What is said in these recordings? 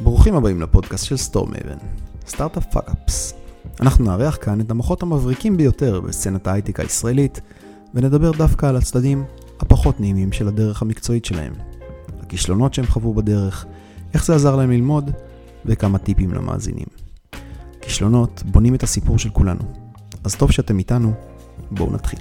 ברוכים הבאים לפודקאסט של סטורמייבן, Startup Fuckups. אנחנו נארח כאן את המוחות המבריקים ביותר בסצנת ההייטק הישראלית, ונדבר דווקא על הצדדים הפחות נעימים של הדרך המקצועית שלהם. הכישלונות שהם חוו בדרך, איך זה עזר להם ללמוד, וכמה טיפים למאזינים. כישלונות בונים את הסיפור של כולנו. אז טוב שאתם איתנו, בואו נתחיל.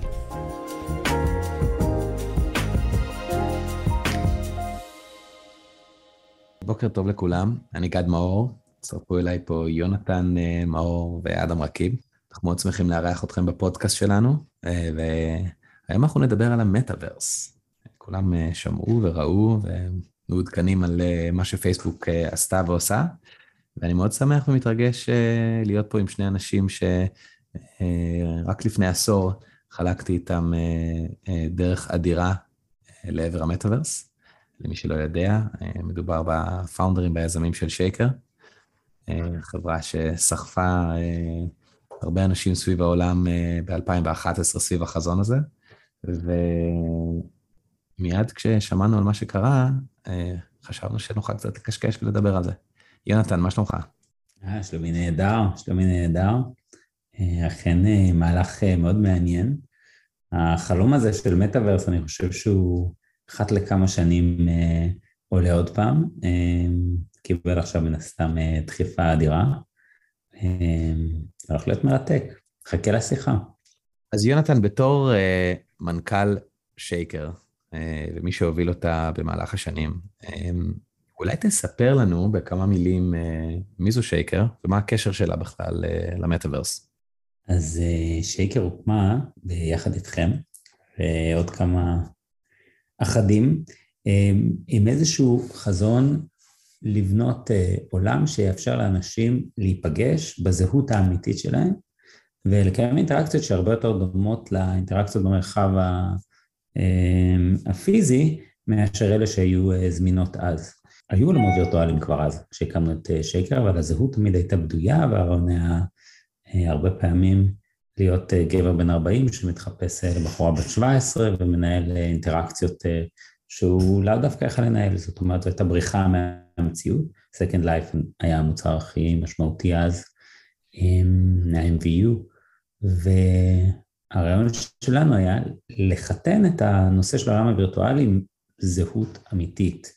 בוקר טוב לכולם, אני גד מאור, הצטרפו אליי פה יונתן אה, מאור ואדם רקיב. אנחנו מאוד שמחים לארח אתכם בפודקאסט שלנו, אה, והיום אנחנו נדבר על המטאוורס. כולם אה, שמעו וראו ומעודכנים על מה שפייסבוק עשתה ועושה, ואני מאוד שמח ומתרגש להיות פה עם שני אנשים שרק לפני עשור חלקתי איתם דרך אדירה לעבר המטאוורס. למי שלא יודע, אה, מדובר בפאונדרים והיזמים של שייקר, אה, חברה שסחפה אה, הרבה אנשים סביב העולם ב-2011 סביב החזון הזה, ומיד כששמענו על מה שקרה, חשבנו שנוכל קצת לקשקש ולדבר על זה. יונתן, מה שלומך? אה, שלומי נהדר, שלומי נהדר. אכן מהלך מאוד מעניין. החלום הזה של מטאוורס, אני חושב שהוא אחת לכמה שנים אה, עולה עוד פעם, אה, קיבל עכשיו מן הסתם אה, דחיפה אדירה, הולך להיות מרתק, חכה לשיחה. אז יונתן, בתור מנכ"ל שייקר, ומי שהוביל אותה במהלך השנים, אולי תספר לנו בכמה מילים מי זו שייקר ומה הקשר שלה בכלל למטאוורס. אז שייקר הוקמה ביחד איתכם, ועוד כמה אחדים, עם איזשהו חזון לבנות אה, עולם שיאפשר לאנשים להיפגש בזהות האמיתית שלהם ולקיים אינטראקציות שהרבה יותר דומות לאינטראקציות במרחב אמ, הפיזי מאשר אלה שהיו אה, זמינות אז. היו עולמות וירטואליים כבר אז, כשהקמנו את אה, שייקר, אבל הזהות תמיד הייתה בדויה והרעיון היה הרבה פעמים להיות אה, גבר בן 40 שמתחפש אה, לבחורה בת 17 ומנהל אה, אינטראקציות שהוא לאו דווקא יכול לנהל, זאת אומרת זו הייתה בריחה מהמציאות. Second Life היה המוצר הכי משמעותי אז, מה-MVU, והרעיון שלנו היה לחתן את הנושא של העולם הווירטואלי עם זהות אמיתית.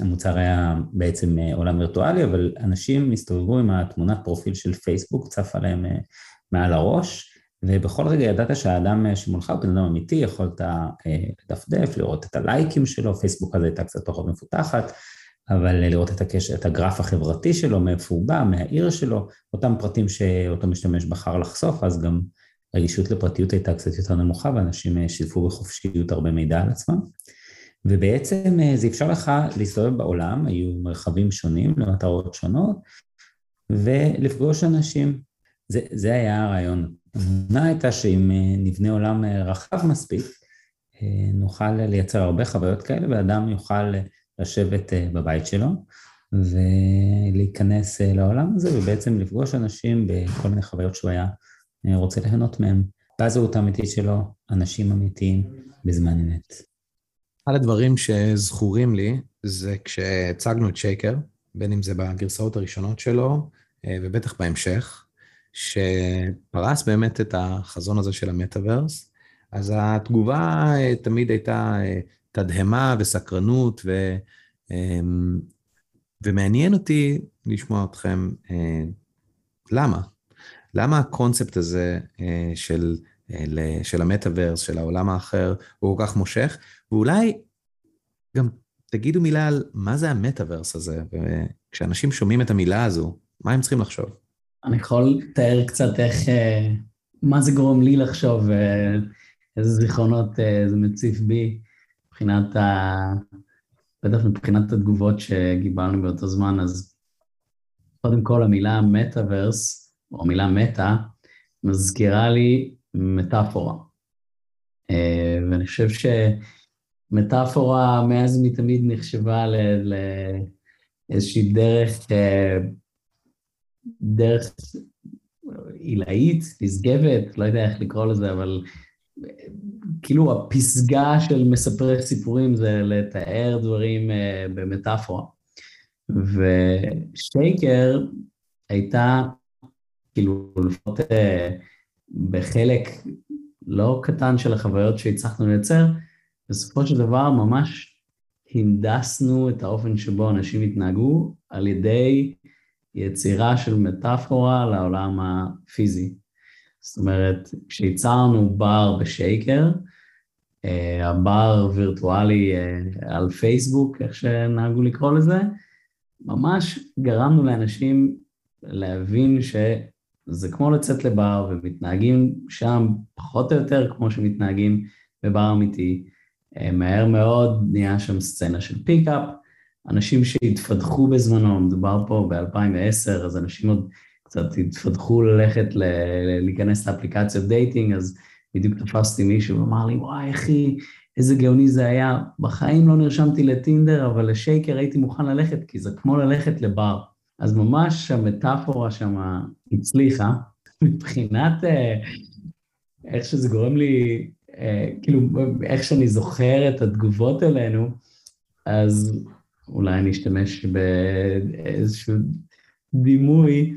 המוצר היה בעצם עולם וירטואלי, אבל אנשים הסתובבו עם התמונת פרופיל של פייסבוק, צפה להם מעל הראש, ובכל רגע ידעת שהאדם שמולך הוא בן אדם אמיתי, יכולת אה, לדפדף, לראות את הלייקים שלו, פייסבוק הזה הייתה קצת פחות מפותחת, אבל לראות את, הקש... את הגרף החברתי שלו, מאיפה הוא בא, מהעיר שלו, אותם פרטים שאותו משתמש בחר לחשוף, אז גם רגישות לפרטיות הייתה קצת יותר נמוכה, ואנשים אה, שיתפו בחופשיות הרבה מידע על עצמם. ובעצם אה, זה אפשר לך להסתובב בעולם, היו מרחבים שונים למטרות שונות, ולפגוש אנשים זה, זה היה הרעיון. התמונה הייתה שאם אה, נבנה עולם אה, רחב מספיק, אה, נוכל לייצר הרבה חוויות כאלה, ואדם יוכל לשבת בבית שלו ולהיכנס לעולם הזה, ובעצם לפגוש אנשים בכל מיני חוויות שהוא היה רוצה ליהנות מהם. בזהות האמיתית שלו, אנשים אמיתיים בזמן אמת. אחד הדברים שזכורים לי זה כשהצגנו את שייקר, בין אם זה בגרסאות הראשונות שלו, ובטח בהמשך, שפרס באמת את החזון הזה של המטאוורס, אז התגובה אה, תמיד הייתה אה, תדהמה וסקרנות, ו, אמ, ומעניין אותי לשמוע אתכם אה, למה. למה הקונספט הזה של, של המטאוורס, של העולם האחר, הוא כל כך מושך, ואולי גם תגידו מילה על מה זה המטאוורס הזה, וכשאנשים שומעים את המילה הזו, מה הם צריכים לחשוב? אני יכול לתאר קצת איך, אה, מה זה גורם לי לחשוב, אה, איזה זיכרונות אה, זה מציף בי, מבחינת ה... בטח מבחינת התגובות שגיבלנו באותו זמן, אז קודם כל המילה מטאוורס, או המילה מטא, מזכירה לי מטאפורה. ואני חושב שמטאפורה מאז ומתמיד נחשבה לאיזושהי דרך דרך עילאית, נשגבת, לא יודע איך לקרוא לזה, אבל כאילו הפסגה של מספרי סיפורים זה לתאר דברים uh, במטאפורה. ושייקר הייתה, כאילו, לפחות אה, בחלק לא קטן של החוויות שהצלחנו לייצר, בסופו של דבר ממש הנדסנו את האופן שבו אנשים התנהגו על ידי יצירה של מטאפורה לעולם הפיזי. זאת אומרת, כשייצרנו בר בשייקר, אה, הבר וירטואלי אה, על פייסבוק, איך שנהגו לקרוא לזה, ממש גרמנו לאנשים להבין שזה כמו לצאת לבר ומתנהגים שם פחות או יותר כמו שמתנהגים בבר אמיתי. אה, מהר מאוד נהיה שם סצנה של פיקאפ, אנשים שהתפתחו בזמנו, מדובר פה ב-2010, אז אנשים עוד קצת התפתחו ללכת להיכנס לאפליקציות dating, אז בדיוק תפסתי מישהו ואמר לי, וואי, אחי, איזה גאוני זה היה. בחיים לא נרשמתי לטינדר, אבל לשייקר הייתי מוכן ללכת, כי זה כמו ללכת לבר. אז ממש המטאפורה שם הצליחה, מבחינת אה, איך שזה גורם לי, אה, כאילו, איך שאני זוכר את התגובות אלינו, אז אולי אני אשתמש באיזשהו דימוי.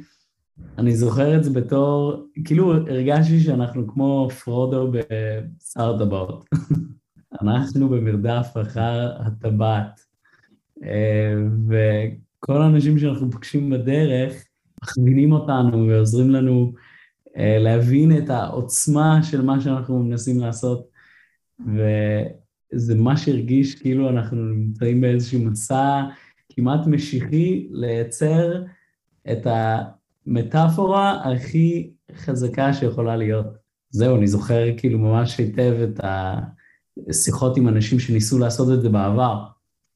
אני זוכר את זה בתור, כאילו הרגשתי שאנחנו כמו פרודו בשר טבעות. אנחנו במרדף אחר הטבעת. אה, וכל האנשים שאנחנו פוגשים בדרך מכווינים אותנו ועוזרים לנו אה, להבין את העוצמה של מה שאנחנו מנסים לעשות. וזה מה שהרגיש כאילו אנחנו נמצאים באיזשהו מסע כמעט משיחי לייצר את המטאפורה הכי חזקה שיכולה להיות. זהו, אני זוכר כאילו ממש היטב את השיחות עם אנשים שניסו לעשות את זה בעבר,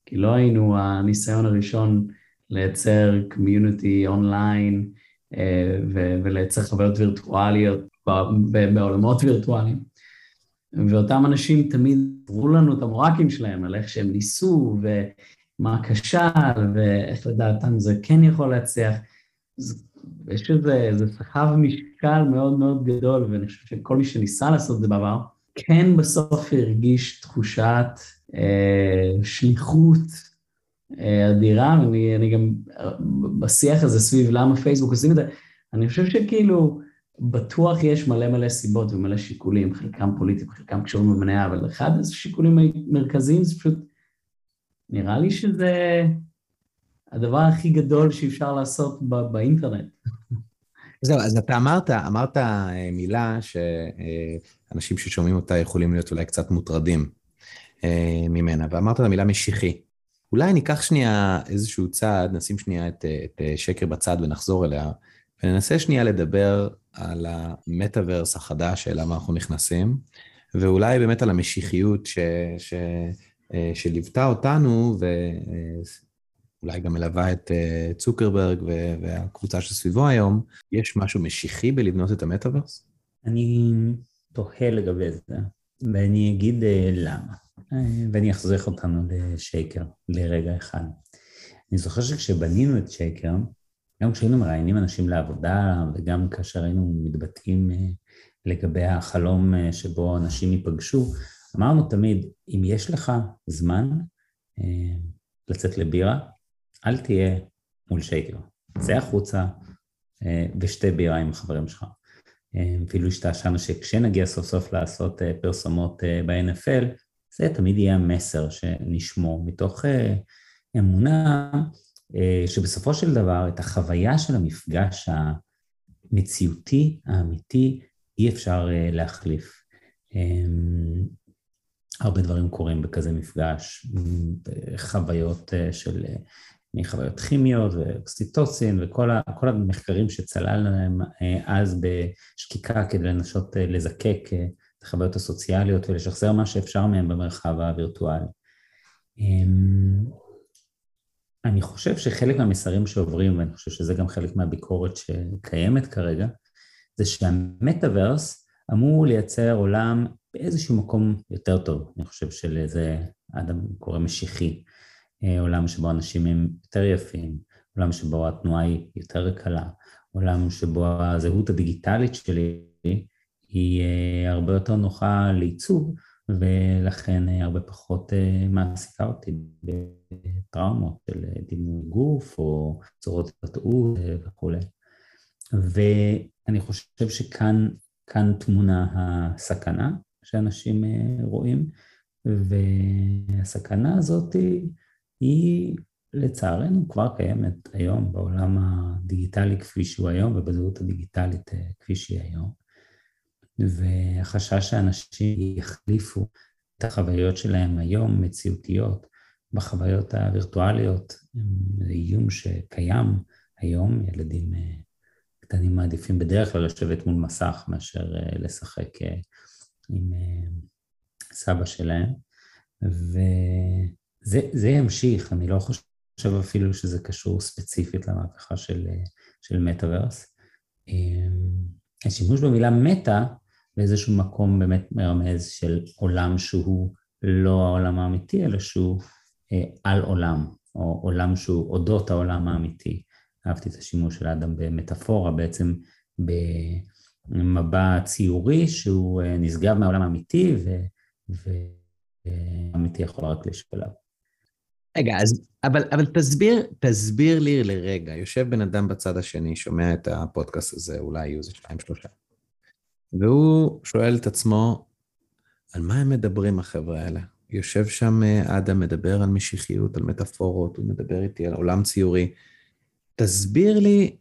כי לא היינו הניסיון הראשון לייצר קמיוניטי אונליין אה, ולייצר חוויות וירטואליות בעולמות וירטואליים. ואותם אנשים תמיד עברו לנו את המורקים שלהם על איך שהם ניסו ומה כשל ואיך לדעתם זה כן יכול להצליח. יש איזה, סחב משקל מאוד מאוד גדול, ואני חושב שכל מי שניסה לעשות את זה בעבר, כן בסוף הרגיש תחושת אה, שליחות אה, אדירה, ואני גם בשיח הזה סביב למה פייסבוק עושים את זה, אני חושב שכאילו, בטוח יש מלא מלא סיבות ומלא שיקולים, חלקם פוליטיים, חלקם קשורים במניה, אבל אחד השיקולים המרכזיים זה פשוט, נראה לי שזה הדבר הכי גדול שאפשר לעשות באינטרנט. זהו, אז אתה אמרת, אמרת אה, מילה שאנשים ששומעים אותה יכולים להיות אולי קצת מוטרדים אה, ממנה, ואמרת את המילה משיחי. אולי ניקח שנייה איזשהו צעד, נשים שנייה את, את שקר בצד ונחזור אליה, וננסה שנייה לדבר על המטאוורס החדש שאליו אנחנו נכנסים, ואולי באמת על המשיחיות ש, ש, אה, שליוותה אותנו, ואולי גם מלווה את אה, צוקרברג והקבוצה שסביבו היום. יש משהו משיחי בלבנות את המטאוורס? אני תוהה לגבי זה, ואני אגיד אה, למה. ואני אחזיר אותנו לשייקר לרגע אחד. אני זוכר שכשבנינו את שייקר, גם כשהיינו מראיינים אנשים לעבודה וגם כאשר היינו מתבטאים אה, לגבי החלום אה, שבו אנשים ייפגשו, אמרנו תמיד, אם יש לך זמן אה, לצאת לבירה, אל תהיה מול שייקר. צא החוצה ושתה בירה עם החברים שלך. אפילו השתעשענו שכשנגיע סוף סוף לעשות פרסומות ב-NFL, זה תמיד יהיה המסר שנשמור מתוך אמונה שבסופו של דבר את החוויה של המפגש המציאותי, האמיתי, אי אפשר אה, להחליף. אמ, הרבה דברים קורים בכזה מפגש, חוויות אה, של, מחוויות כימיות ואוקסיטוצין וכל המחקרים שצללנו להם אז בשקיקה כדי לנסות לזקק את החוויות הסוציאליות ולשחזר מה שאפשר מהם במרחב הווירטואלי. אני חושב שחלק מהמסרים שעוברים, ואני חושב שזה גם חלק מהביקורת שקיימת כרגע, זה שהמטאוורס אמור לייצר עולם באיזשהו מקום יותר טוב. אני חושב שלזה אדם קורא משיחי, אה, עולם שבו אנשים הם יותר יפים, עולם שבו התנועה היא יותר קלה, עולם שבו הזהות הדיגיטלית שלי היא אה, הרבה יותר נוחה לעיצוב, ולכן הרבה פחות מעסיקה אותי בטראומות של דימוי גוף או צורות התבטאות וכולי. ואני חושב שכאן טמונה הסכנה שאנשים רואים, והסכנה הזאת היא לצערנו כבר קיימת היום בעולם הדיגיטלי כפי שהוא היום ובזהות הדיגיטלית אה, כפי שהיא היום. והחשש שאנשים יחליפו את החוויות שלהם היום, מציאותיות, בחוויות הווירטואליות, זה איום שקיים היום, ילדים אה, קטנים מעדיפים בדרך כלל לשבת מול מסך מאשר אה, לשחק עם סבא שלהם, וזה ימשיך, אני לא חושב אפילו שזה קשור ספציפית למהפכה של, של מטאוורס. השימוש במילה מטא באיזשהו מקום באמת מרמז של עולם שהוא לא העולם האמיתי, אלא שהוא אה, על עולם, או עולם שהוא אודות העולם האמיתי. אהבתי את השימוש של האדם במטאפורה, בעצם במבע ציורי שהוא אה, נשגב מהעולם האמיתי, והאמיתי יכול רק עליו. רגע, אז, אבל, אבל תסביר, תסביר לי לרגע, יושב בן אדם בצד השני, שומע את הפודקאסט הזה, אולי יהיו איזה שניים, שלושה, והוא שואל את עצמו, על מה הם מדברים, החבר'ה האלה? יושב שם אה, אדם, מדבר על משיחיות, על מטאפורות, הוא מדבר איתי על עולם ציורי. תסביר לי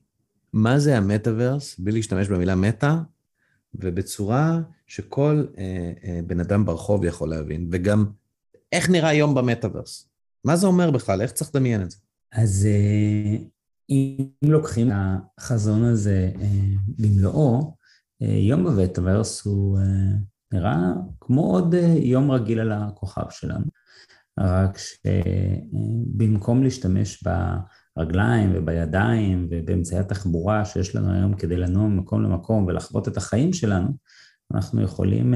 מה זה המטאוורס, בלי להשתמש במילה מטא, ובצורה שכל אה, אה, בן אדם ברחוב יכול להבין, וגם איך נראה יום במטאוורס. מה זה אומר בכלל? איך צריך לדמיין את זה? אז אה, אם לוקחים את החזון הזה אה, במלואו, יום בבטאוורס הוא נראה כמו עוד יום רגיל על הכוכב שלנו, רק שבמקום להשתמש ברגליים ובידיים ובאמצעי התחבורה שיש לנו היום כדי לנוע ממקום למקום ולחוות את החיים שלנו, אנחנו יכולים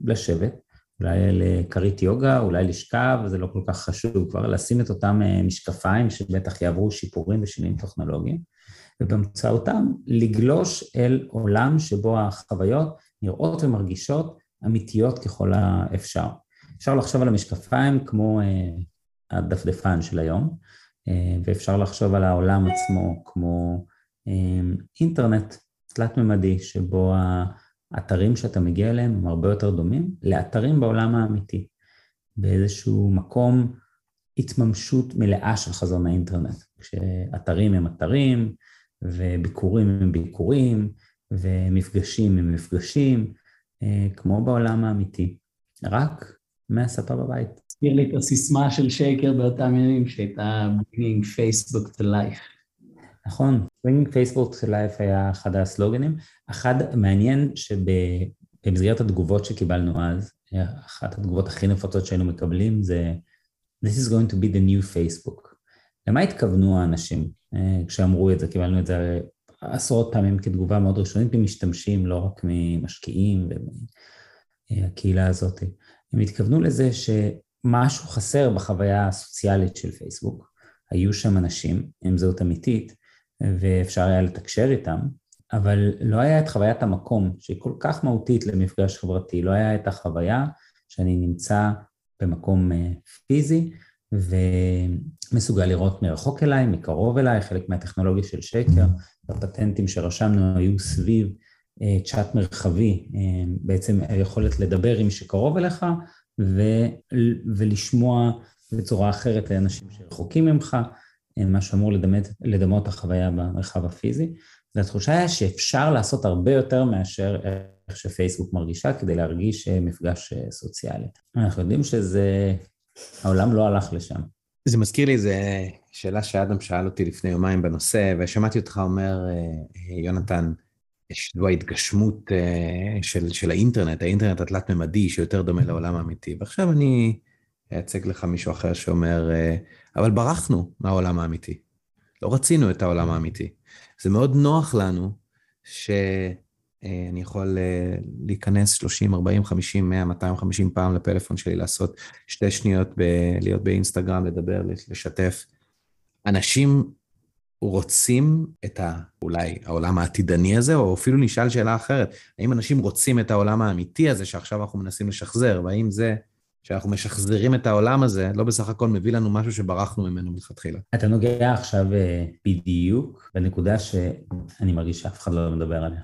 לשבת אולי לכרית יוגה, אולי לשכב, זה לא כל כך חשוב כבר, לשים את אותם אה, משקפיים שבטח יעברו שיפורים ושינויים טכנולוגיים, ובאמצעותם לגלוש אל עולם שבו החוויות נראות ומרגישות אמיתיות ככל האפשר. אפשר לחשוב על המשקפיים כמו אה, הדפדפן של היום, אה, ואפשר לחשוב על העולם עצמו כמו אינטרנט תלת-ממדי, שבו האתרים שאתה מגיע אליהם הם הרבה יותר דומים לאתרים בעולם האמיתי, באיזשהו מקום התממשות מלאה של חזון האינטרנט, כשאתרים הם אתרים, וביקורים הם ביקורים, ומפגשים הם מפגשים, אה, כמו בעולם האמיתי, רק מהספה בבית. תזכיר לי את הסיסמה של שייקר באותם ימים, שהייתה bringing Facebook to life. נכון, bringing Facebook to life היה אחד הסלוגנים. אחד מעניין שבמסגרת התגובות שקיבלנו אז, אחת התגובות הכי נפוצות שהיינו מקבלים זה This is going to be the new Facebook. למה התכוונו האנשים אה, כשאמרו את זה? קיבלנו את זה עשרות פעמים כתגובה מאוד ראשונית ממשתמשים, לא רק ממשקיעים ומהקהילה הזאת. הם התכוונו לזה שמשהו חסר בחוויה הסוציאלית של פייסבוק. היו שם אנשים עם זהות אמיתית, ואפשר היה לתקשר איתם, אבל לא היה את חוויית המקום, שהיא כל כך מהותית למפגש חברתי, לא היה את החוויה שאני נמצא במקום אה, פיזי ומסוגל לראות מרחוק אליי, מקרוב אליי, חלק מהטכנולוגיה של שקר, הפטנטים שרשמנו היו סביב אה, צ'אט מרחבי, אה, בעצם היכולת לדבר עם מי שקרוב אליך ו- ולשמוע בצורה אחרת לאנשים שרחוקים ממך, מה שאמור לדמת, לדמות את החוויה במרחב הפיזי. והתחושה היא שאפשר לעשות הרבה יותר מאשר איך שפייסבוק מרגישה כדי להרגיש אה, מפגש אה, סוציאלי. אנחנו יודעים שזה, העולם לא הלך לשם. זה מזכיר לי איזו שאלה שאדם שאל אותי לפני יומיים בנושא, ושמעתי אותך אומר, אה, יונתן, יש לו ההתגשמות של, של האינטרנט, האינטרנט התלת-ממדי שיותר דומה לעולם האמיתי. ועכשיו אני אייצג לך מישהו אחר שאומר, אבל ברחנו מהעולם האמיתי. לא רצינו את העולם האמיתי. זה מאוד נוח לנו שאני יכול אה, להיכנס 30, 40, 50, 100, 250 פעם לפלאפון שלי, לעשות שתי שניות, ב- להיות באינסטגרם, לדבר, לשתף. אנשים רוצים את ה... אולי העולם העתידני הזה, או אפילו נשאל שאלה אחרת, האם אנשים רוצים את העולם האמיתי הזה שעכשיו אנחנו מנסים לשחזר, והאם זה שאנחנו משחזרים את העולם הזה, לא בסך הכל מביא לנו משהו שברחנו ממנו מלכתחילה. אתה נוגע עכשיו אה, בדיוק בנקודה שאני מרגיש שאף אחד לא מדבר עליה.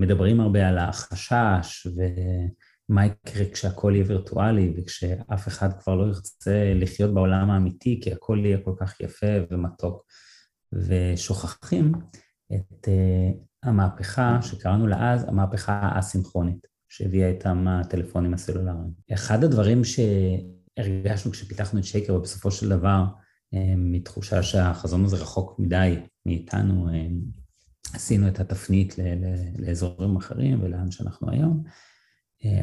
מדברים הרבה על החשש ומה יקרה כשהכול יהיה וירטואלי וכשאף אחד כבר לא ירצה לחיות בעולם האמיתי כי הכל יהיה כל כך יפה ומתוק. ושוכחים את uh, המהפכה שקראנו לה אז, המהפכה האסינכרונית, שהביאה איתם הטלפונים הסלולריים. אחד הדברים שהרגשנו כשפיתחנו את שייקר, ובסופו של דבר, uh, מתחושה שהחזון הזה רחוק מדי מאיתנו, uh, עשינו את התפנית לאזורים אחרים ולאן שאנחנו היום.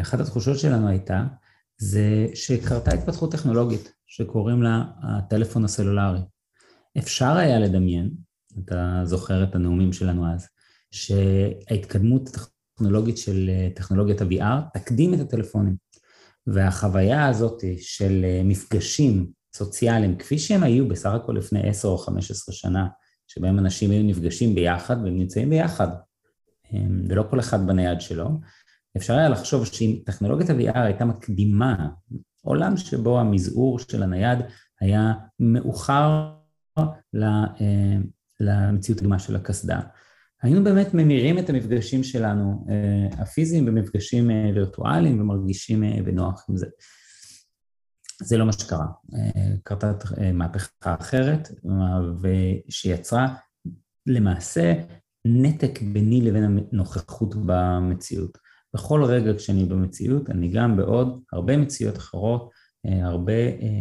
אחת התחושות שלנו הייתה, זה שקרתה התפתחות טכנולוגית שקוראים לה הטלפון הסלולרי. אפשר היה לדמיין, אתה זוכר את הנאומים שלנו אז, שההתקדמות הטכנולוגית של טכנולוגיית ה-VR תקדים את הטלפונים. והחוויה הזאת של מפגשים סוציאליים, כפי שהם היו בסך הכל לפני 10 או 15 שנה, שבהם אנשים היו נפגשים ביחד והם נמצאים ביחד, ולא כל אחד בנייד שלו, אפשר היה לחשוב שאם טכנולוגיית ה-VR הייתה מקדימה, עולם שבו המזעור של הנייד היה מאוחר אה, למציאות הדומה של הקסדה. היינו באמת ממירים את המפגשים שלנו אה, הפיזיים במפגשים אה, וירטואליים ומרגישים בנוח עם זה. זה לא מה שקרה. קרתה מהפכה אחרת, שיצרה למעשה נתק ביני לבין הנוכחות במציאות. בכל רגע כשאני במציאות, אני גם בעוד הרבה מציאות אחרות, הרבה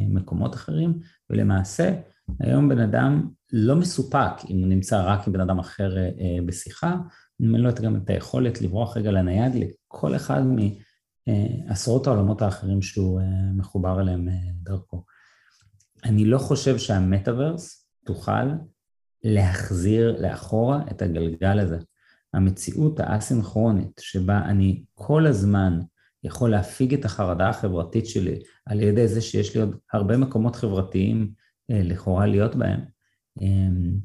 מקומות אחרים, ולמעשה היום בן אדם לא מסופק אם הוא נמצא רק עם בן אדם אחר אה, בשיחה, אם אין לו גם את היכולת לברוח רגע לנייד לכל אחד מעשרות העולמות האחרים שהוא אה, מחובר אליהם אה, דרכו. אני לא חושב שהמטאוורס תוכל להחזיר לאחורה את הגלגל הזה. המציאות האסינכרונית שבה אני כל הזמן יכול להפיג את החרדה החברתית שלי על ידי זה שיש לי עוד הרבה מקומות חברתיים אה, לכאורה להיות בהם אמ,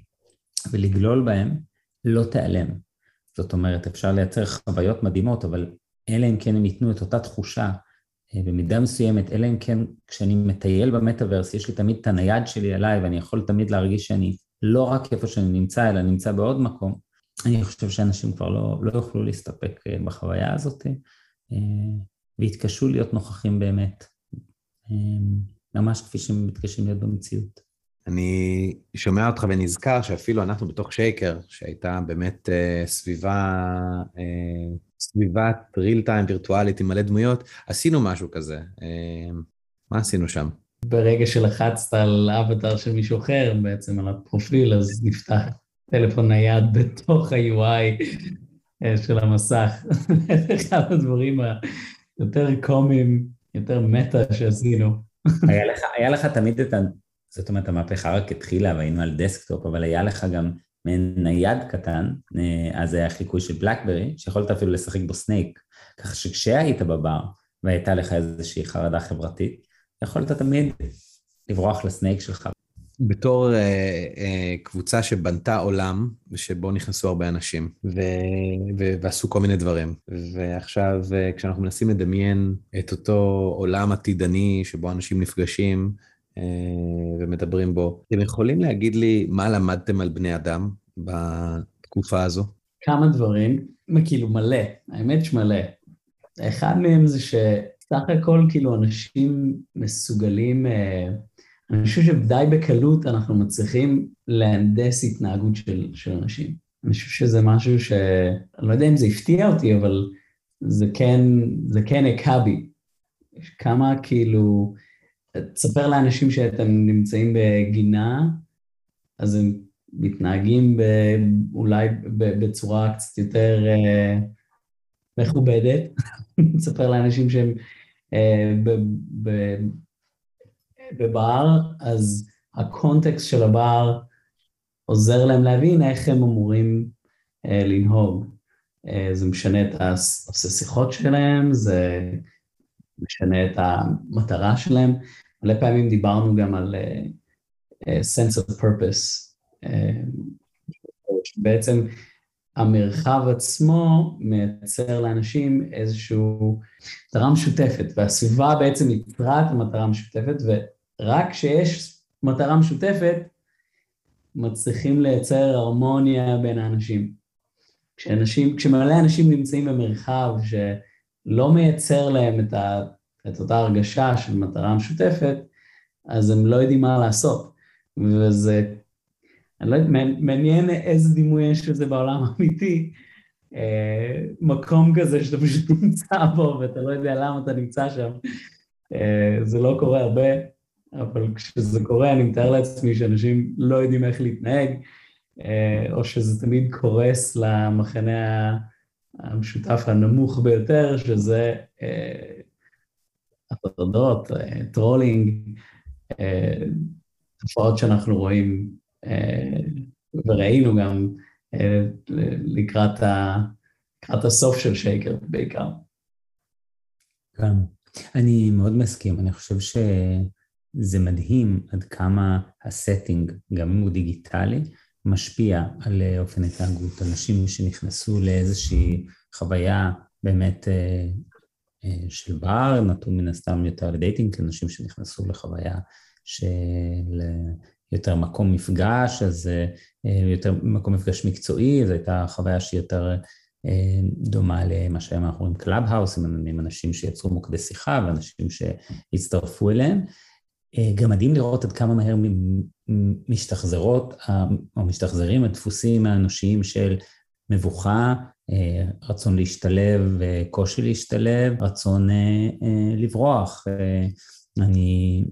ולגלול בהם, לא תיעלם. זאת אומרת, אפשר לייצר חוויות מדהימות, אבל אלא אם כן הם ייתנו את אותה תחושה אה, במידה מסוימת, אלא אם כן כשאני מטייל במטאוורס, יש לי תמיד את הנייד שלי עליי ואני יכול תמיד להרגיש שאני לא רק איפה שאני נמצא, אלא נמצא בעוד מקום, אני חושב שאנשים כבר לא, לא יוכלו להסתפק אה, בחוויה הזאת ויתקשו להיות נוכחים באמת. אמ, ממש כפי שהם מתקשים להיות במציאות. אני שומע אותך ונזכר שאפילו אנחנו בתוך שייקר, שהייתה באמת uh, סביבה, uh, סביבת real time וירטואלית עם מלא דמויות, עשינו משהו כזה. Uh, מה עשינו שם? ברגע שלחצת על אבטר של מישהו אחר, בעצם על הפרופיל, אז נפתח טלפון נייד בתוך ה-UI של המסך. אחד הדברים היותר קומיים, יותר meta שעשינו. היה, לך, היה לך תמיד את ה... זאת אומרת, המהפכה רק התחילה והיינו על דסקטופ, אבל היה לך גם מעין נייד קטן, אה, אז זה היה חיקוי של בלקברי, שיכולת אפילו לשחק בו סנייק. ככה שכשהיית בבר והייתה לך איזושהי חרדה חברתית, יכולת תמיד לברוח לסנייק שלך. בתור אה, אה, קבוצה שבנתה עולם שבו נכנסו הרבה אנשים ו, ו, ועשו כל מיני דברים. ועכשיו, אה, כשאנחנו מנסים לדמיין את אותו עולם עתידני שבו אנשים נפגשים ומדברים בו, אתם יכולים להגיד לי מה למדתם על בני אדם בתקופה הזו? כמה דברים, כאילו מלא, האמת שמלא. אחד מהם זה שסך הכל כאילו אנשים מסוגלים... אה, אני חושב שדי בקלות אנחנו מצליחים להנדס התנהגות של, של אנשים. אני חושב שזה משהו ש... אני לא יודע אם זה הפתיע אותי, אבל זה כן, זה כן הכה בי. כמה כאילו... תספר לאנשים שאתם נמצאים בגינה, אז הם מתנהגים ב, אולי ב, בצורה קצת יותר אה, מכובדת. תספר לאנשים שהם אה, ב, ב, בבר, אז הקונטקסט של הבר עוזר להם להבין איך הם אמורים אה, לנהוג. אה, זה משנה את השיחות שלהם, זה משנה את המטרה שלהם. מלא פעמים דיברנו גם על uh, sense of purpose, בעצם המרחב עצמו מייצר לאנשים איזשהו מטרה משותפת, והסביבה בעצם יצרה את המטרה המשותפת, ורק כשיש מטרה משותפת, מצליחים לייצר הרמוניה בין האנשים. כשאנשים, כשמלא אנשים נמצאים במרחב שלא מייצר להם את, ה, את אותה הרגשה של מטרה משותפת, אז הם לא יודעים מה לעשות. וזה, אני לא יודע, מעניין איזה דימוי יש לזה בעולם האמיתי, אה, מקום כזה שאתה פשוט נמצא בו ואתה לא יודע למה אתה נמצא שם. אה, זה לא קורה הרבה, אבל כשזה קורה אני מתאר לעצמי שאנשים לא יודעים איך להתנהג, אה, או שזה תמיד קורס למכנה המשותף הנמוך ביותר, שזה הטרדות, trolling, תופעות שאנחנו רואים וראינו גם לקראת, ה, לקראת הסוף של שייקר בעיקר. כן, אני מאוד מסכים, אני חושב שזה מדהים עד כמה ה setting, גם אם הוא דיגיטלי, משפיע על אופן התנהגות. אנשים שנכנסו לאיזושהי חוויה באמת אה, אה, של בר, נתון מן הסתם יותר ל dating, אנשים שנכנסו לחוויה של יותר מקום מפגש, אז אה, יותר מקום מפגש מקצועי, זו הייתה חוויה שהיא יותר אה, דומה למה שהיום אנחנו רואים קלאב האוס, עם אנשים שיצרו מוקדי שיחה ואנשים שהצטרפו אליהם. אה, גם מדהים לראות עד כמה מהר משתחזרות, או משתחזרים הדפוסים האנושיים של מבוכה, רצון להשתלב, קושי להשתלב, רצון לברוח. אני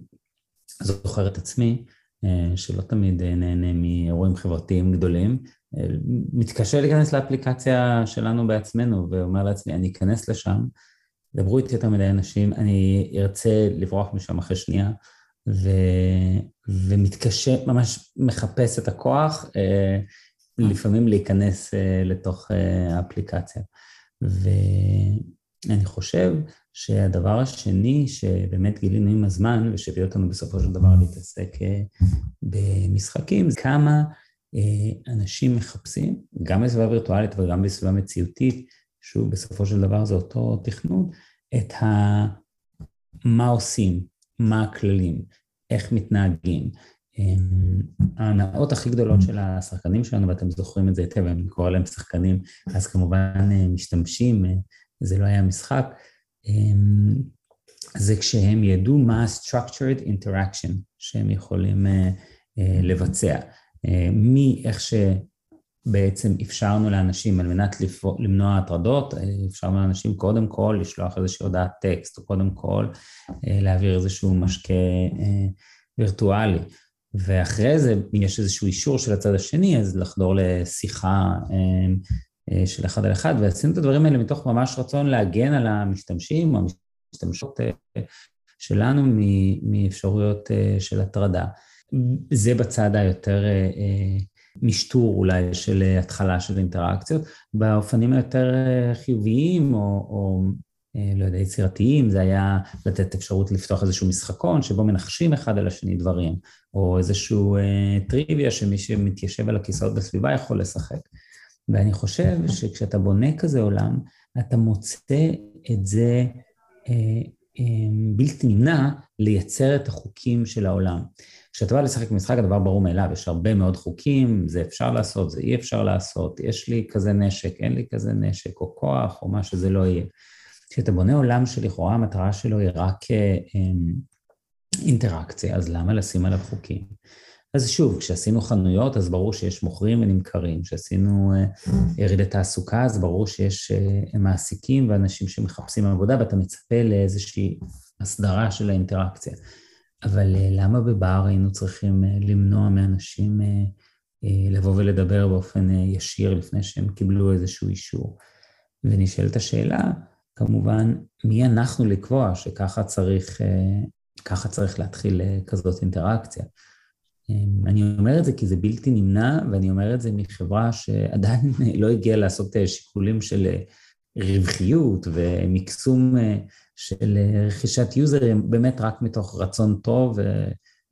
זוכר את עצמי, אה, שלא תמיד אה, נהנה מאירועים חברתיים גדולים, אה, מתקשה להיכנס לאפליקציה שלנו בעצמנו ואומר לעצמי, אני אכנס לשם, דברו איתי יותר מדי אנשים, אני ארצה לברוח משם אחרי שנייה, ו... ומתקשה, ממש מחפש את הכוח, לפעמים להיכנס לתוך האפליקציה. ואני חושב שהדבר השני שבאמת גילינו עם הזמן, ושהביא אותנו בסופו של דבר להתעסק אה, במשחקים, זה כמה אה, אנשים מחפשים, גם בסביבה וירטואלית וגם בסביבה מציאותית, שוב, בסופו של דבר זה אותו תכנון, את ה... מה עושים, מה הכללים, איך מתנהגים. אמ, ההנאות הכי גדולות של השחקנים שלנו, ואתם זוכרים את זה היטב, אני קורא להם שחקנים, אז כמובן אה, משתמשים, זה לא היה משחק, אמ, זה כשהם ידעו מה ה-structured interaction שהם יכולים uh, לבצע. מאיך שבעצם אפשרנו לאנשים, על מנת למנוע הטרדות, אפשרנו לאנשים קודם כל לשלוח איזושהי הודעת טקסט, או קודם כל uh, להעביר איזשהו משקה uh, וירטואלי. ואחרי זה, אם יש איזשהו אישור של הצד השני, אז לחדור לשיחה אה, של אחד על אחד, ועשינו את הדברים האלה מתוך ממש רצון להגן על המשתמשים או המשתמשות אה, שלנו מאפשרויות אה, של הטרדה. זה בצד היותר משטור אולי של התחלה של אינטראקציות. באופנים היותר חיוביים או, או לא יודע, יצירתיים, זה היה לתת אפשרות לפתוח איזשהו משחקון שבו מנחשים אחד על השני דברים, או איזשהו טריוויה שמי שמתיישב על הכיסאות בסביבה יכול לשחק. ואני חושב שכשאתה בונה כזה עולם, אתה מוצא את זה אה, אה, בלתי נמנע לייצר את החוקים של העולם. כשאתה בא לשחק במשחק, הדבר ברור מאליו, יש הרבה מאוד חוקים, זה אפשר לעשות, זה אי אפשר לעשות, יש לי כזה נשק, אין לי כזה נשק, או כוח, או מה שזה לא יהיה. כשאתה בונה עולם שלכאורה המטרה שלו היא רק אה, אינטראקציה, אז למה לשים עליו חוקים? אז שוב, כשעשינו חנויות, אז ברור שיש מוכרים ונמכרים. כשעשינו אה, ירידי תעסוקה, אז ברור שיש אה, מעסיקים ואנשים שמחפשים עבודה, ואתה מצפה לאיזושהי הסדרה של האינטראקציה. אבל אה, למה בבר היינו צריכים למנוע מאנשים לבוא ולדבר באופן ישיר לפני שהם קיבלו איזשהו אישור? ונשאלת השאלה, כמובן, מי אנחנו לקבוע שככה צריך, ככה צריך להתחיל כזאת אינטראקציה? אמ, אני אומר את זה כי זה בלתי נמנע, ואני אומר את זה מחברה שעדיין לא הגיעה לעשות אה, שיקולים של אה, רווחיות ומקסום אה, של רכישת יוזרים, באמת רק מתוך רצון טוב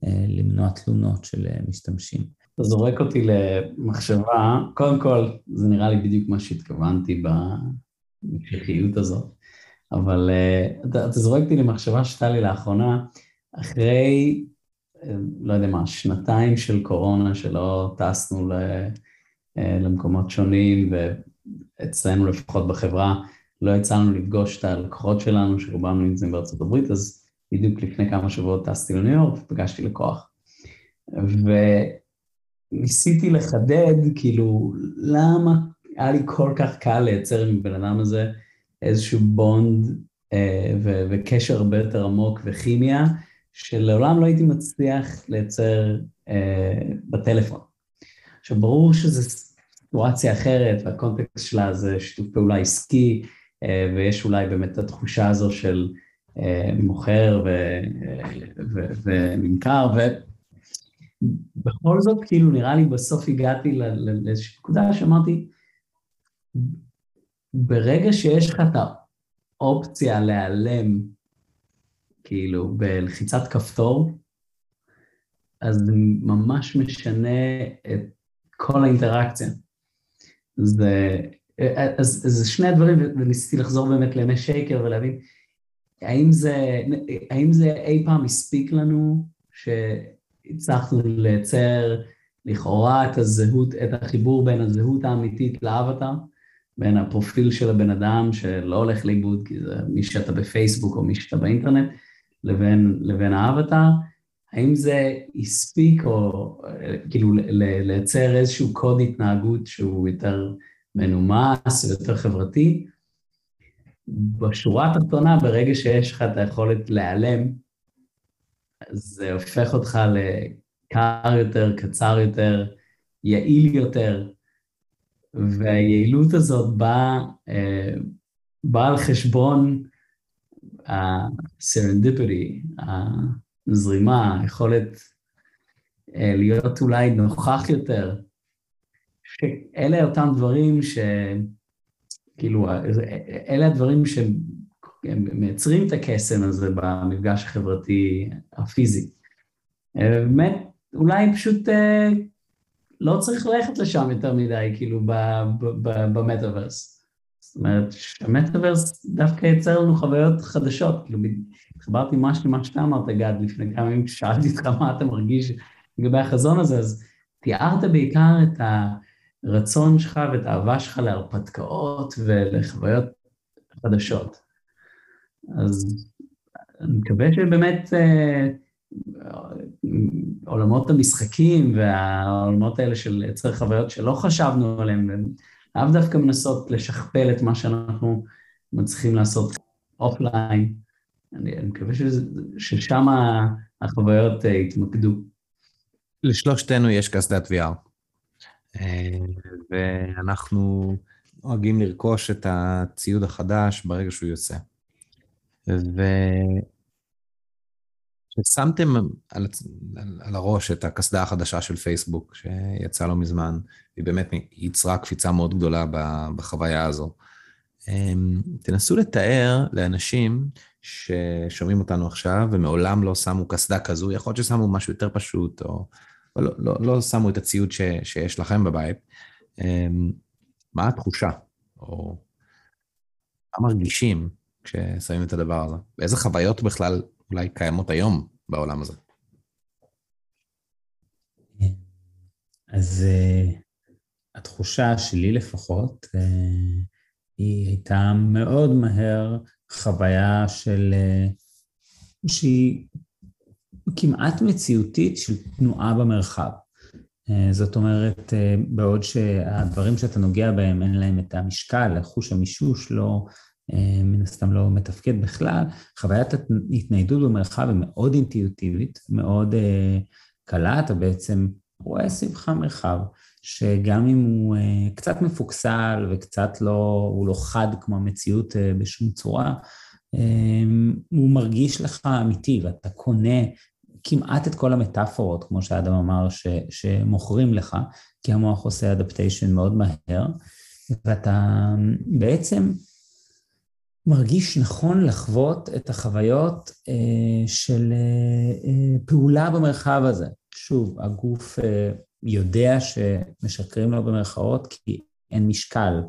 ולמנוע תלונות של משתמשים. אתה זורק אותי למחשבה, קודם כל, זה נראה לי בדיוק מה שהתכוונתי בהמשכיות הזאת, אבל אתה, אתה זורק אותי למחשבה שהייתה לי לאחרונה, אחרי, לא יודע מה, שנתיים של קורונה שלא טסנו למקומות שונים, ואצלנו לפחות בחברה, לא יצאנו לפגוש את הלקוחות שלנו, שרובם נמצאים בארצות הברית, אז בדיוק לפני כמה שבועות טסתי לניו יורק ופגשתי לקוח. וניסיתי לחדד, כאילו, למה היה לי כל כך קל לייצר עם הבן אדם הזה איזשהו בונד אה, ו- וקשר הרבה יותר עמוק וכימיה, שלעולם לא הייתי מצליח לייצר אה, בטלפון. עכשיו, ברור שזו סיטואציה אחרת, והקונטקסט שלה זה שיתוף פעולה עסקי, ויש אולי באמת את התחושה הזו של אה, מוכר ונמכר, ובכל זאת, כאילו, נראה לי בסוף הגעתי לאיזושהי נקודה שאמרתי, ברגע שיש לך את האופציה להיעלם, כאילו, בלחיצת כפתור, אז זה ממש משנה את כל האינטראקציה. זה, אז, אז שני הדברים, וניסיתי לחזור באמת לימי שייקר ולהבין, האם זה, האם זה אי פעם הספיק לנו שהצלחנו לייצר לכאורה את הזהות, את החיבור בין הזהות האמיתית לאבטר, בין הפרופיל של הבן אדם שלא הולך לאיבוד, כי זה מי שאתה בפייסבוק או מי שאתה באינטרנט, לבין, לבין האבטר, האם זה הספיק או כאילו לייצר איזשהו קוד התנהגות שהוא יותר מנומס ויותר חברתי, בשורה התחתונה, ברגע שיש לך את היכולת להיעלם, זה הופך אותך לקר יותר, קצר יותר, יעיל יותר, והיעילות הזאת באה, אה, באה על חשבון ה-serendipity, הזרימה, היכולת אה, להיות אולי נוכח יותר, שאלה אותם דברים ש... כאילו, אלה הדברים שמייצרים את הקסם הזה במפגש החברתי הפיזי. באמת, אולי פשוט אה, לא צריך ללכת לשם יותר מדי, כאילו, במטאוורס. זאת אומרת, המטאוורס דווקא יצר לנו חוויות חדשות. כאילו, התחברתי ממש למה שאתה אמרת, גד, לפני כמה ימים כששאלתי אותך מה אתה מרגיש לגבי החזון הזה, אז תיארת בעיקר את ה... הרצון שלך ואת האהבה שלך להרפתקאות ולחוויות חדשות. אז אני מקווה שבאמת אה, עולמות המשחקים והעולמות האלה של יצר חוויות שלא חשבנו עליהן, לאו דווקא מנסות לשכפל את מה שאנחנו מצליחים לעשות אופליין. אני, אני מקווה ששם החוויות אה, יתמקדו. לשלושתנו יש קסדת VR. ואנחנו נוהגים לרכוש את הציוד החדש ברגע שהוא יוצא. וכששמתם על, על הראש את הקסדה החדשה של פייסבוק, שיצאה לא מזמן, היא באמת ייצרה קפיצה מאוד גדולה בחוויה הזו. אמ, תנסו לתאר לאנשים ששומעים אותנו עכשיו ומעולם לא שמו קסדה כזו, יכול להיות ששמו משהו יותר פשוט, או לא, לא, לא שמו את הציוד ש, שיש לכם בבית. אמ, מה התחושה, או מה מרגישים כששמים את הדבר הזה? ואיזה חוויות בכלל אולי קיימות היום בעולם הזה? אז uh, התחושה שלי לפחות, uh, היא הייתה מאוד מהר חוויה של... Uh, שהיא כמעט מציאותית של תנועה במרחב. אה, זאת אומרת, אה, בעוד שהדברים שאתה נוגע בהם אין להם את המשקל, חוש המישוש לא, אה, מן הסתם לא מתפקד בכלל, חוויית ההתניידות במרחב היא מאוד אינטואיטיבית, מאוד קלה, אתה בעצם רואה סביבך מרחב, שגם אם הוא קצת מפוקסל וקצת לא, הוא לא חד כמו המציאות בשום צורה, הוא מרגיש לך אמיתי ואתה קונה כמעט את כל המטאפורות, כמו שאדם אמר, ש, שמוכרים לך, כי המוח עושה אדפטיישן מאוד מהר, ואתה בעצם מרגיש נכון לחוות את החוויות אה, של אה, אה, פעולה במרחב הזה. שוב, הגוף אה, יודע שמשקרים לו במרכאות כי אין משקל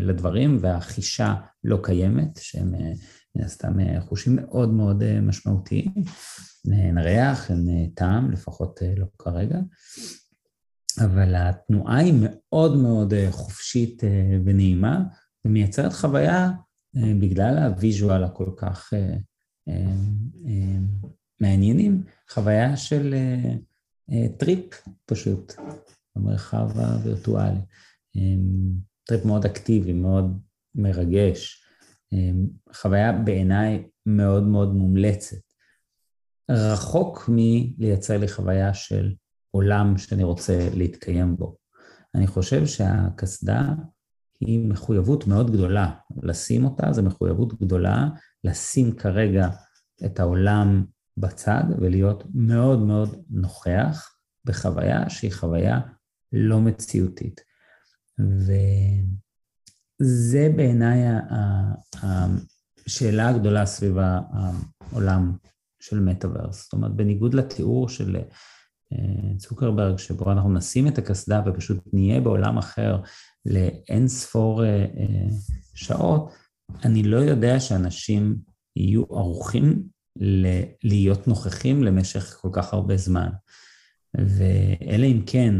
לדברים והחישה לא קיימת, שהם מן הסתם חושים מאוד מאוד משמעותיים. אין ריח, אין טעם, לפחות לא כרגע. אבל התנועה היא מאוד מאוד חופשית ונעימה, ומייצרת חוויה בגלל ה visuals הכל כך מעניינים, חוויה של trip פשוט, במרחב הווירטואלי. trip מאוד אקטיבי, מאוד מרגש. חוויה בעיניי מאוד מאוד מומלצת. רחוק מלייצר לי חוויה של עולם שאני רוצה להתקיים בו. אני חושב שהקסדה היא מחויבות מאוד גדולה. לשים אותה זה מחויבות גדולה, לשים כרגע את העולם בצד ולהיות מאוד מאוד נוכח בחוויה שהיא חוויה לא מציאותית. וזה בעיניי השאלה הגדולה סביב העולם של מטאוורס. זאת אומרת, בניגוד לתיאור של אה, צוקרברג, שבו אנחנו נשים את הקסדה ופשוט נהיה בעולם אחר לאין ספור אה, אה, שעות, אני לא יודע שאנשים יהיו ערוכים להיות נוכחים למשך כל כך הרבה זמן. ואלה אם כן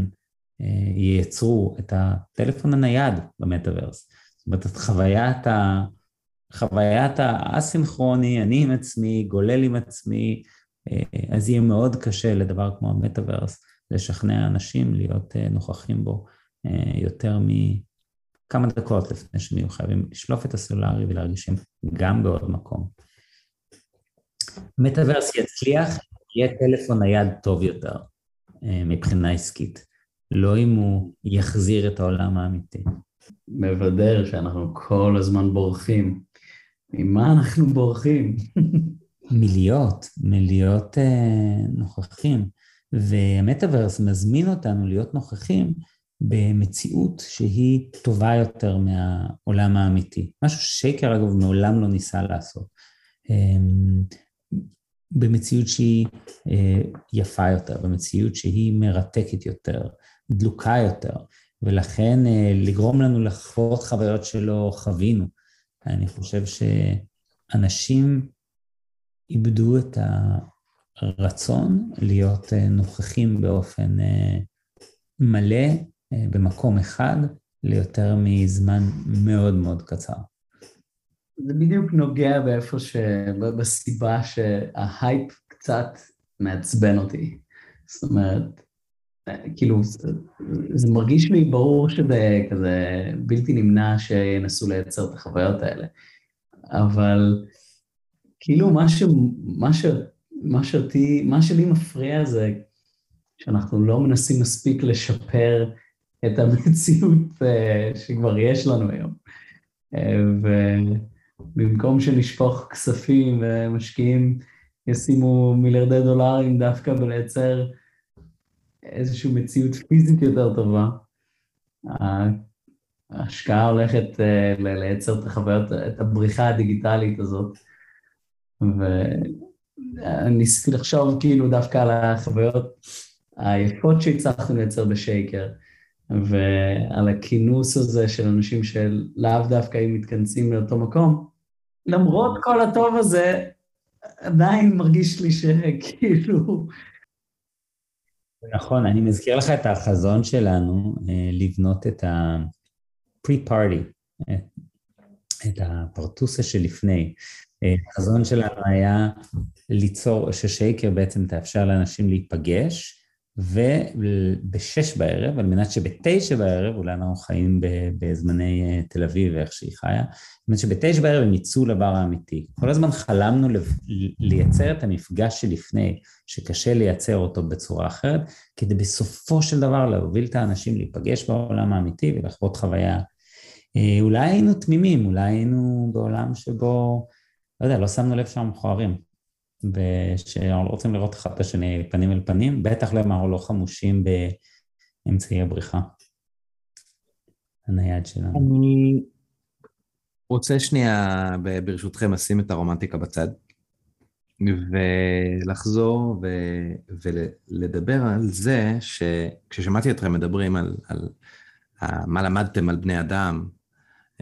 ייצרו את הטלפון הנייד במטאוורס. זאת אומרת, חוויית, ה... חוויית האסינכרוני, אני עם עצמי, גולל עם עצמי, אז יהיה מאוד קשה לדבר כמו המטאוורס לשכנע אנשים להיות נוכחים בו יותר מכמה דקות לפני שהם יהיו חייבים לשלוף את הסלולרי ולהרגיש שהם גם בעוד מקום. מטאוורס יצליח, יהיה טלפון נייד טוב יותר מבחינה עסקית. לא אם הוא יחזיר את העולם האמיתי. מבדר שאנחנו כל הזמן בורחים. ממה אנחנו בורחים? מלהיות, מלהיות אה, נוכחים. והמטאוורס מזמין אותנו להיות נוכחים במציאות שהיא טובה יותר מהעולם האמיתי. משהו ששייקר אגב מעולם לא ניסה לעשות. אה, במציאות שהיא אה, יפה יותר, במציאות שהיא מרתקת יותר, דלוקה יותר, ולכן אה, לגרום לנו לחוות חוויות שלא חווינו. אני חושב שאנשים איבדו את הרצון להיות אה, נוכחים באופן מלא במקום אחד ליותר מזמן מאוד מאוד קצר. זה בדיוק נוגע באיפה ש... בסיבה שההייפ קצת מעצבן אותי. זאת אומרת, כאילו, זה מרגיש לי ברור שזה כזה בלתי נמנע שינסו לייצר את החוויות האלה. אבל כאילו מה ש... מה ש... מה שאותי, מה שלי מפריע זה שאנחנו לא מנסים מספיק לשפר את המציאות אה, שכבר יש לנו היום. אה, ובמקום שנשפוך כספים ומשקיעים ישימו מיליארדי דולרים דווקא בלייצר איזושהי מציאות פיזית יותר טובה. ההשקעה הולכת אה, לייצר את החוויות, את הבריחה הדיגיטלית הזאת. וניסיתי לחשוב כאילו דווקא על החוויות היפות שהצלחנו לייצר בשייקר, ועל הכינוס הזה של אנשים שלאו דווקא היו מתכנסים לאותו מקום. למרות כל הטוב הזה, עדיין מרגיש לי שכאילו נכון, אני מזכיר לך את החזון שלנו אה, לבנות את ה-pre-party, את הפרטוסה שלפני. אה, החזון שלנו היה ליצור, ששייקר בעצם תאפשר לאנשים להיפגש, ובשש בערב, על מנת שבתשע בערב, אולי אנחנו חיים בזמני תל אביב ואיך שהיא חיה, על מנת שבתשע בערב הם יצאו לבר האמיתי. כל הזמן חלמנו לייצר את המפגש שלפני, שקשה לייצר אותו בצורה אחרת, כדי בסופו של דבר להוביל את האנשים להיפגש בעולם האמיתי ולחוות חוויה. אה, אולי היינו תמימים, אולי היינו בעולם שבו, לא יודע, לא שמנו לב שאנחנו מכוערים. ושאנחנו לא רוצים לראות אחד את השני פנים אל פנים, בטח אנחנו לא חמושים באמצעי הבריחה. הנייד שלנו. אני רוצה שנייה, ברשותכם, לשים את הרומנטיקה בצד. ולחזור ו... ולדבר על זה שכששמעתי אתכם מדברים על, על מה למדתם על בני אדם,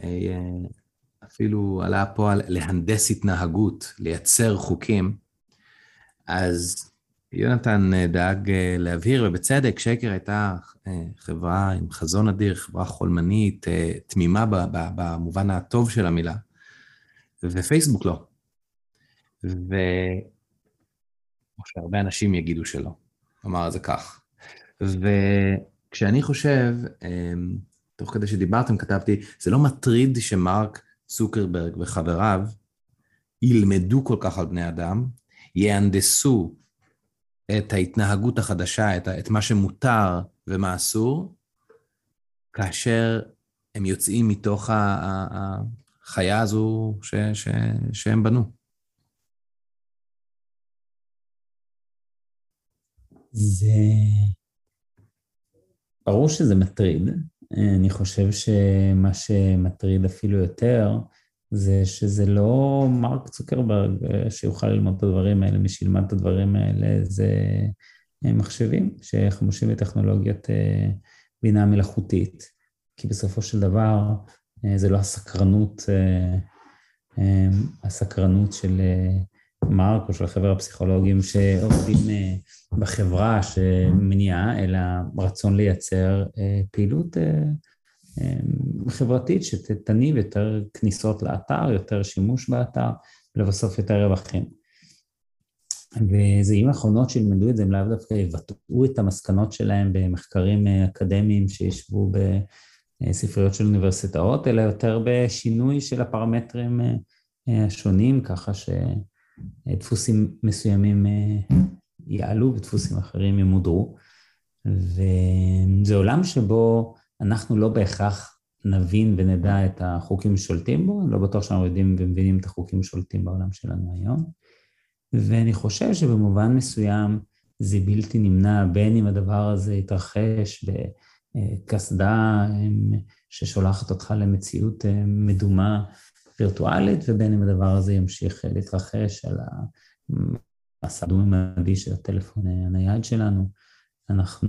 אה, אפילו עלה פה על להנדס התנהגות, לייצר חוקים, אז יונתן אה, דאג אה, להבהיר, ובצדק, שקר הייתה חברה עם חזון אדיר, חברה חולמנית, תמימה במובן הטוב של המילה, ופייסבוק לא. ו... או שהרבה אנשים יגידו שלא, אמר זה כך. וכשאני חושב, תוך כדי שדיברתם כתבתי, זה לא מטריד שמרק צוקרברג וחבריו ילמדו כל כך על בני אדם, יהנדסו את ההתנהגות החדשה, את, את מה שמותר ומה אסור, כאשר הם יוצאים מתוך החיה הזו ש, ש, שהם בנו. זה... ברור שזה מטריד. אני חושב שמה שמטריד אפילו יותר, זה שזה לא מרק צוקרברג אה, שיוכל ללמוד את הדברים האלה, מי שילמד את הדברים האלה זה מחשבים שחמושים בטכנולוגיית אה, בינה מלאכותית, כי בסופו של דבר אה, זה לא הסקרנות, הסקרנות של מרק או של החבר הפסיכולוגים שעובדים אה, בחברה שמניעה, אלא רצון לייצר אה, פעילות אה, חברתית שתניב יותר כניסות לאתר, יותר שימוש באתר, ולבסוף יותר רווחים. וזה יהיו נכונות שילמדו את זה, הם לאו דווקא יבטאו את המסקנות שלהם במחקרים אקדמיים שישבו בספריות של אוניברסיטאות, אלא יותר בשינוי של הפרמטרים השונים, ככה ש... דפוסים מסוימים אה, יעלו ודפוסים אחרים ימודרו. וזה עולם שבו אנחנו לא בהכרח נבין ונדע את החוקים ששולטים בו, אני לא בטוח שאנחנו יודעים ומבינים את החוקים ששולטים בעולם שלנו היום. ואני חושב שבמובן מסוים זה בלתי נמנע, בין אם הדבר הזה יתרחש בקסדה ששולחת אותך למציאות אה, מדומה וירטואלית, ובין אם הדבר הזה ימשיך אה, להתרחש על המסע הדו-ממדי של הטלפון הנייד שלנו. אנחנו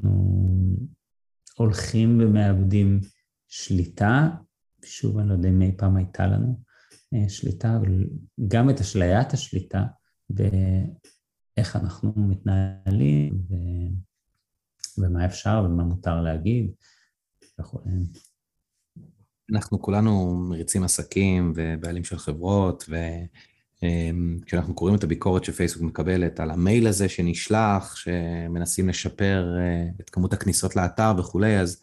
הולכים ומאבדים שליטה, שוב, אני לא יודע אם אי פעם הייתה לנו אה, שליטה, אבל גם את אשליית השליטה באיך אנחנו מתנהלים, ו... ומה אפשר ומה מותר להגיד וכו'. אנחנו כולנו מריצים עסקים ובעלים של חברות, וכשאנחנו קוראים את הביקורת שפייסבוק מקבלת על המייל הזה שנשלח, שמנסים לשפר אה, את כמות הכניסות לאתר וכולי, אז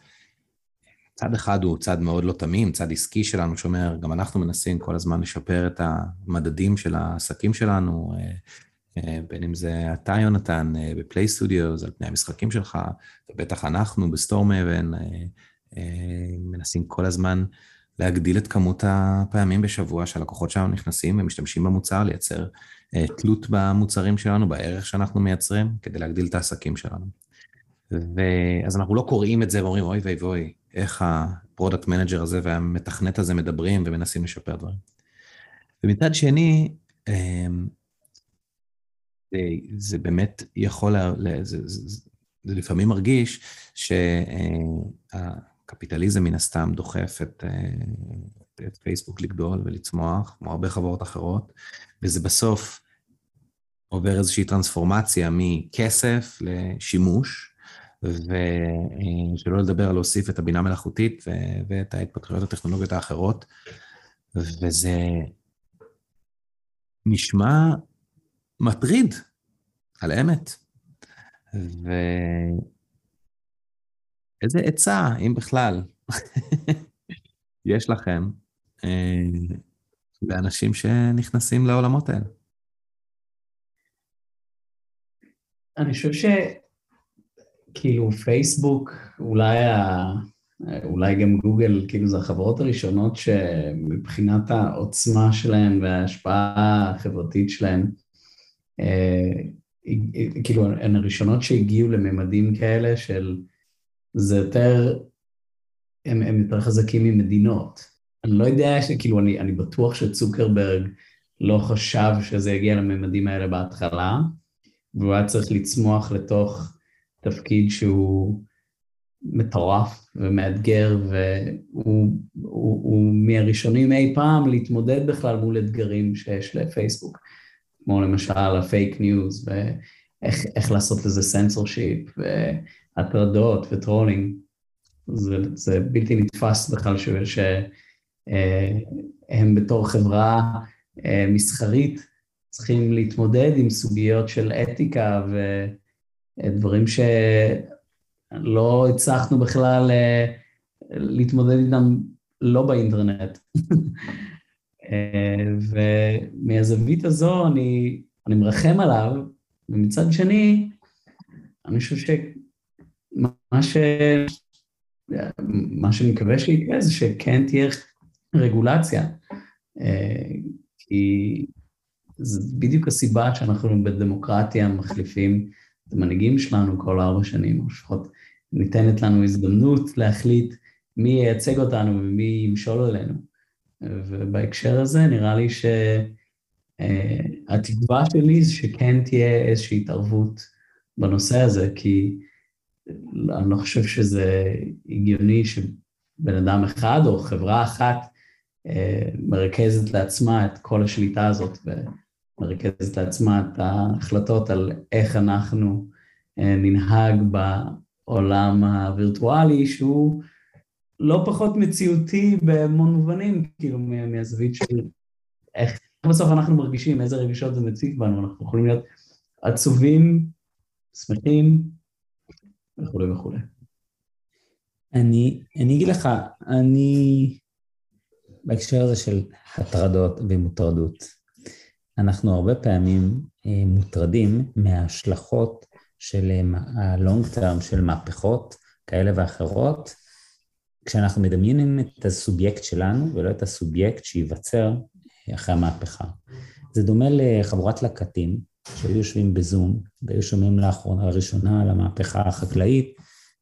צד אחד הוא צד מאוד לא תמים, צד עסקי שלנו שאומר, גם אנחנו מנסים כל הזמן לשפר את המדדים של העסקים שלנו, אה, אה, בין אם זה אתה, יונתן, בפליי סטודיו, על פני המשחקים שלך, ובטח אנחנו אה, מנסים כל הזמן להגדיל את כמות הפעמים בשבוע שהלקוחות שלנו נכנסים ומשתמשים במוצר, לייצר אה, תלות במוצרים שלנו, בערך שאנחנו מייצרים, כדי להגדיל את העסקים שלנו. ואז אנחנו לא קוראים את זה ואומרים, אוי ואי ואי, איך ה product manager הזה והמתכנת הזה מדברים ומנסים לשפר דברים. ומצד שני, אה, זה באמת יכול, זה, זה, זה לפעמים מרגיש שה... קפיטליזם מן הסתם דוחף את, אה, את פייסבוק לגדול ולצמוח, כמו הרבה חברות אחרות, וזה בסוף עובר איזושהי טרנספורמציה מכסף לשימוש, ושלא לדבר על להוסיף את הבינה מלאכותית ואת ההתפתחויות הטכנולוגיות האחרות, וזה נשמע מטריד, על אמת. ו... איזה עצה, אם בכלל, יש לכם אה, לאנשים שנכנסים לעולמות האלה? אני חושב שכאילו פייסבוק, אולי, ה... אולי גם גוגל, כאילו זה החברות הראשונות שמבחינת העוצמה שלהן וההשפעה החברתית שלהן, אה, כאילו הן הראשונות שהגיעו לממדים כאלה של זה יותר, הם, הם יותר חזקים ממדינות. אני לא יודע, כאילו, אני, אני בטוח שצוקרברג לא חשב שזה יגיע לממדים האלה בהתחלה, והוא היה צריך לצמוח לתוך תפקיד שהוא מטורף ומאתגר, והוא הוא, הוא מהראשונים אי פעם להתמודד בכלל מול אתגרים שיש לפייסבוק, כמו למשל ה fake news, ואיך לעשות לזה סנסורשיפ, והטרדות ו trolling. זה, זה בלתי נתפס בכלל שהם אה, בתור חברה אה, מסחרית צריכים להתמודד עם סוגיות של אתיקה ודברים שלא הצלחנו בכלל אה, להתמודד איתם לא באינטרנט. ומהזווית הזו אני, אני מרחם עליו, ומצד שני, אני חושב שמה ש... מה שאני מקווה שיקרה זה שכן תהיה רגולציה, אה, כי זו בדיוק הסיבה שאנחנו בדמוקרטיה מחליפים את המנהיגים שלנו כל ארבע שנים, או לפחות ניתנת לנו הזדמנות להחליט מי ייצג אותנו ומי ימשול עלינו. ובהקשר הזה נראה לי שהתקווה אה, שלי זה שכן תהיה איזושהי התערבות בנושא הזה, כי אני לא חושב שזה הגיוני שבן אדם אחד או חברה אחת אה, מרכזת לעצמה את כל השליטה הזאת ומרכזת לעצמה את ההחלטות על איך אנחנו אה, ננהג בעולם הווירטואלי, שהוא לא פחות מציאותי בהמון מובנים, כאילו מהזווית של איך בסוף אנחנו מרגישים, איזה רגשות זה מציף בנו, אנחנו יכולים להיות עצובים, שמחים, וכולי וכולי. אני, אני אגיד לך, אני, בהקשר הזה של הטרדות ומוטרדות, אנחנו הרבה פעמים אה, מוטרדים מההשלכות של ה-long term של מהפכות כאלה ואחרות, כשאנחנו מדמיינים את הסובייקט שלנו ולא את הסובייקט שייווצר אחרי המהפכה. זה דומה לחבורת לקטים שהיו יושבים בזום והיו שומעים לאחרונה, לראשונה על המהפכה החקלאית,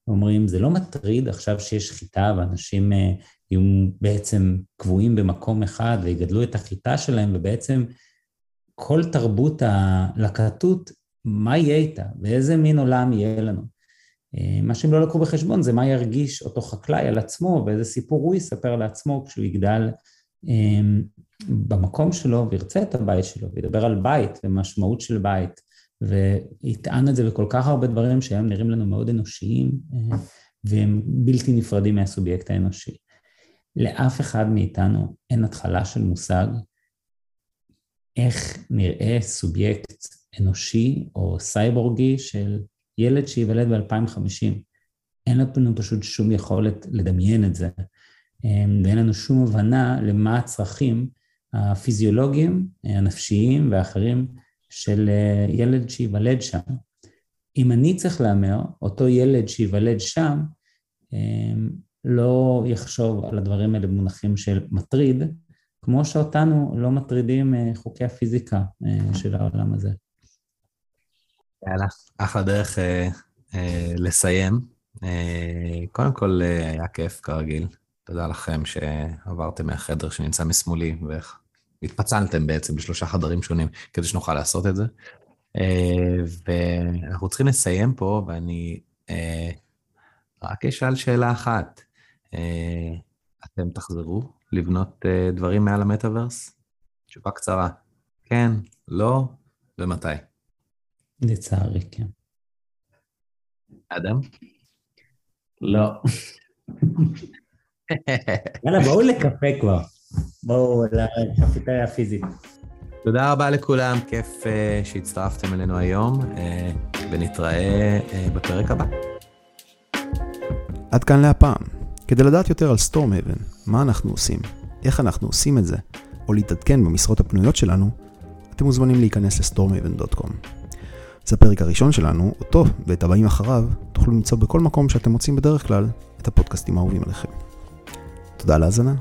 ואומרים, זה לא מטריד עכשיו שיש חיטה ואנשים אה, יהיו בעצם קבועים במקום אחד ויגדלו את החיטה שלהם, ובעצם כל תרבות הלקטות, מה יהיה איתה? ואיזה מין עולם יהיה לנו? אה, מה שהם לא לקחו בחשבון זה מה ירגיש אותו חקלאי על עצמו ואיזה סיפור הוא יספר לעצמו כשהוא יגדל אה, במקום שלו וירצה את הבית שלו וידבר על בית ומשמעות של בית ויטען את זה בכל כך הרבה דברים שהם נראים לנו מאוד אנושיים אה, והם בלתי נפרדים מהסובייקט האנושי. לאף אחד מאיתנו אין התחלה של מושג איך נראה סובייקט אנושי או סייבורגי של ילד שייוולד ב-2050. אין לנו פשוט שום יכולת לדמיין את זה, אה, ואין לנו שום הבנה למה הצרכים הפיזיולוגיים, הנפשיים ואחרים של אה, ילד שייוולד שם. אם אני צריך להמר, אותו ילד שייוולד שם, אה, לא יחשוב על הדברים האלה במונחים של מטריד, כמו שאותנו לא מטרידים אה, חוקי הפיזיקה של העולם הזה. יאללה, אחלה דרך אה, אה, לסיים. אה, קודם כל, היה כיף כרגיל. תודה לכם שעברתם מהחדר שנמצא משמאלי ואיך התפצלתם בעצם בשלושה חדרים שונים כדי שנוכל לעשות את זה. אה, ואנחנו צריכים לסיים פה, ואני אה, רק אשאל שאלה אחת. אה, אתם תחזרו לבנות דברים מעל המטאוורס? תשובה קצרה. כן, לא, ומתי? לצערי, כן. אדם? לא. יאללה, בואו לקפה כבר. בואו לקפיטריה הפיזית. תודה רבה לכולם, כיף uh, שהצטרפתם אלינו היום, uh, ונתראה uh, בפרק הבא. עד כאן להפעם. כדי לדעת יותר על סטורמהבן, מה אנחנו עושים, איך אנחנו עושים את זה, או להתעדכן במשרות הפנויות שלנו, אתם מוזמנים להיכנס לסטורמהבן.com. זה הפרק הראשון שלנו, אותו ואת הבאים אחריו תוכלו למצוא בכל מקום שאתם מוצאים בדרך כלל את הפודקאסטים האהובים עליכם. תודה על ההאזנה.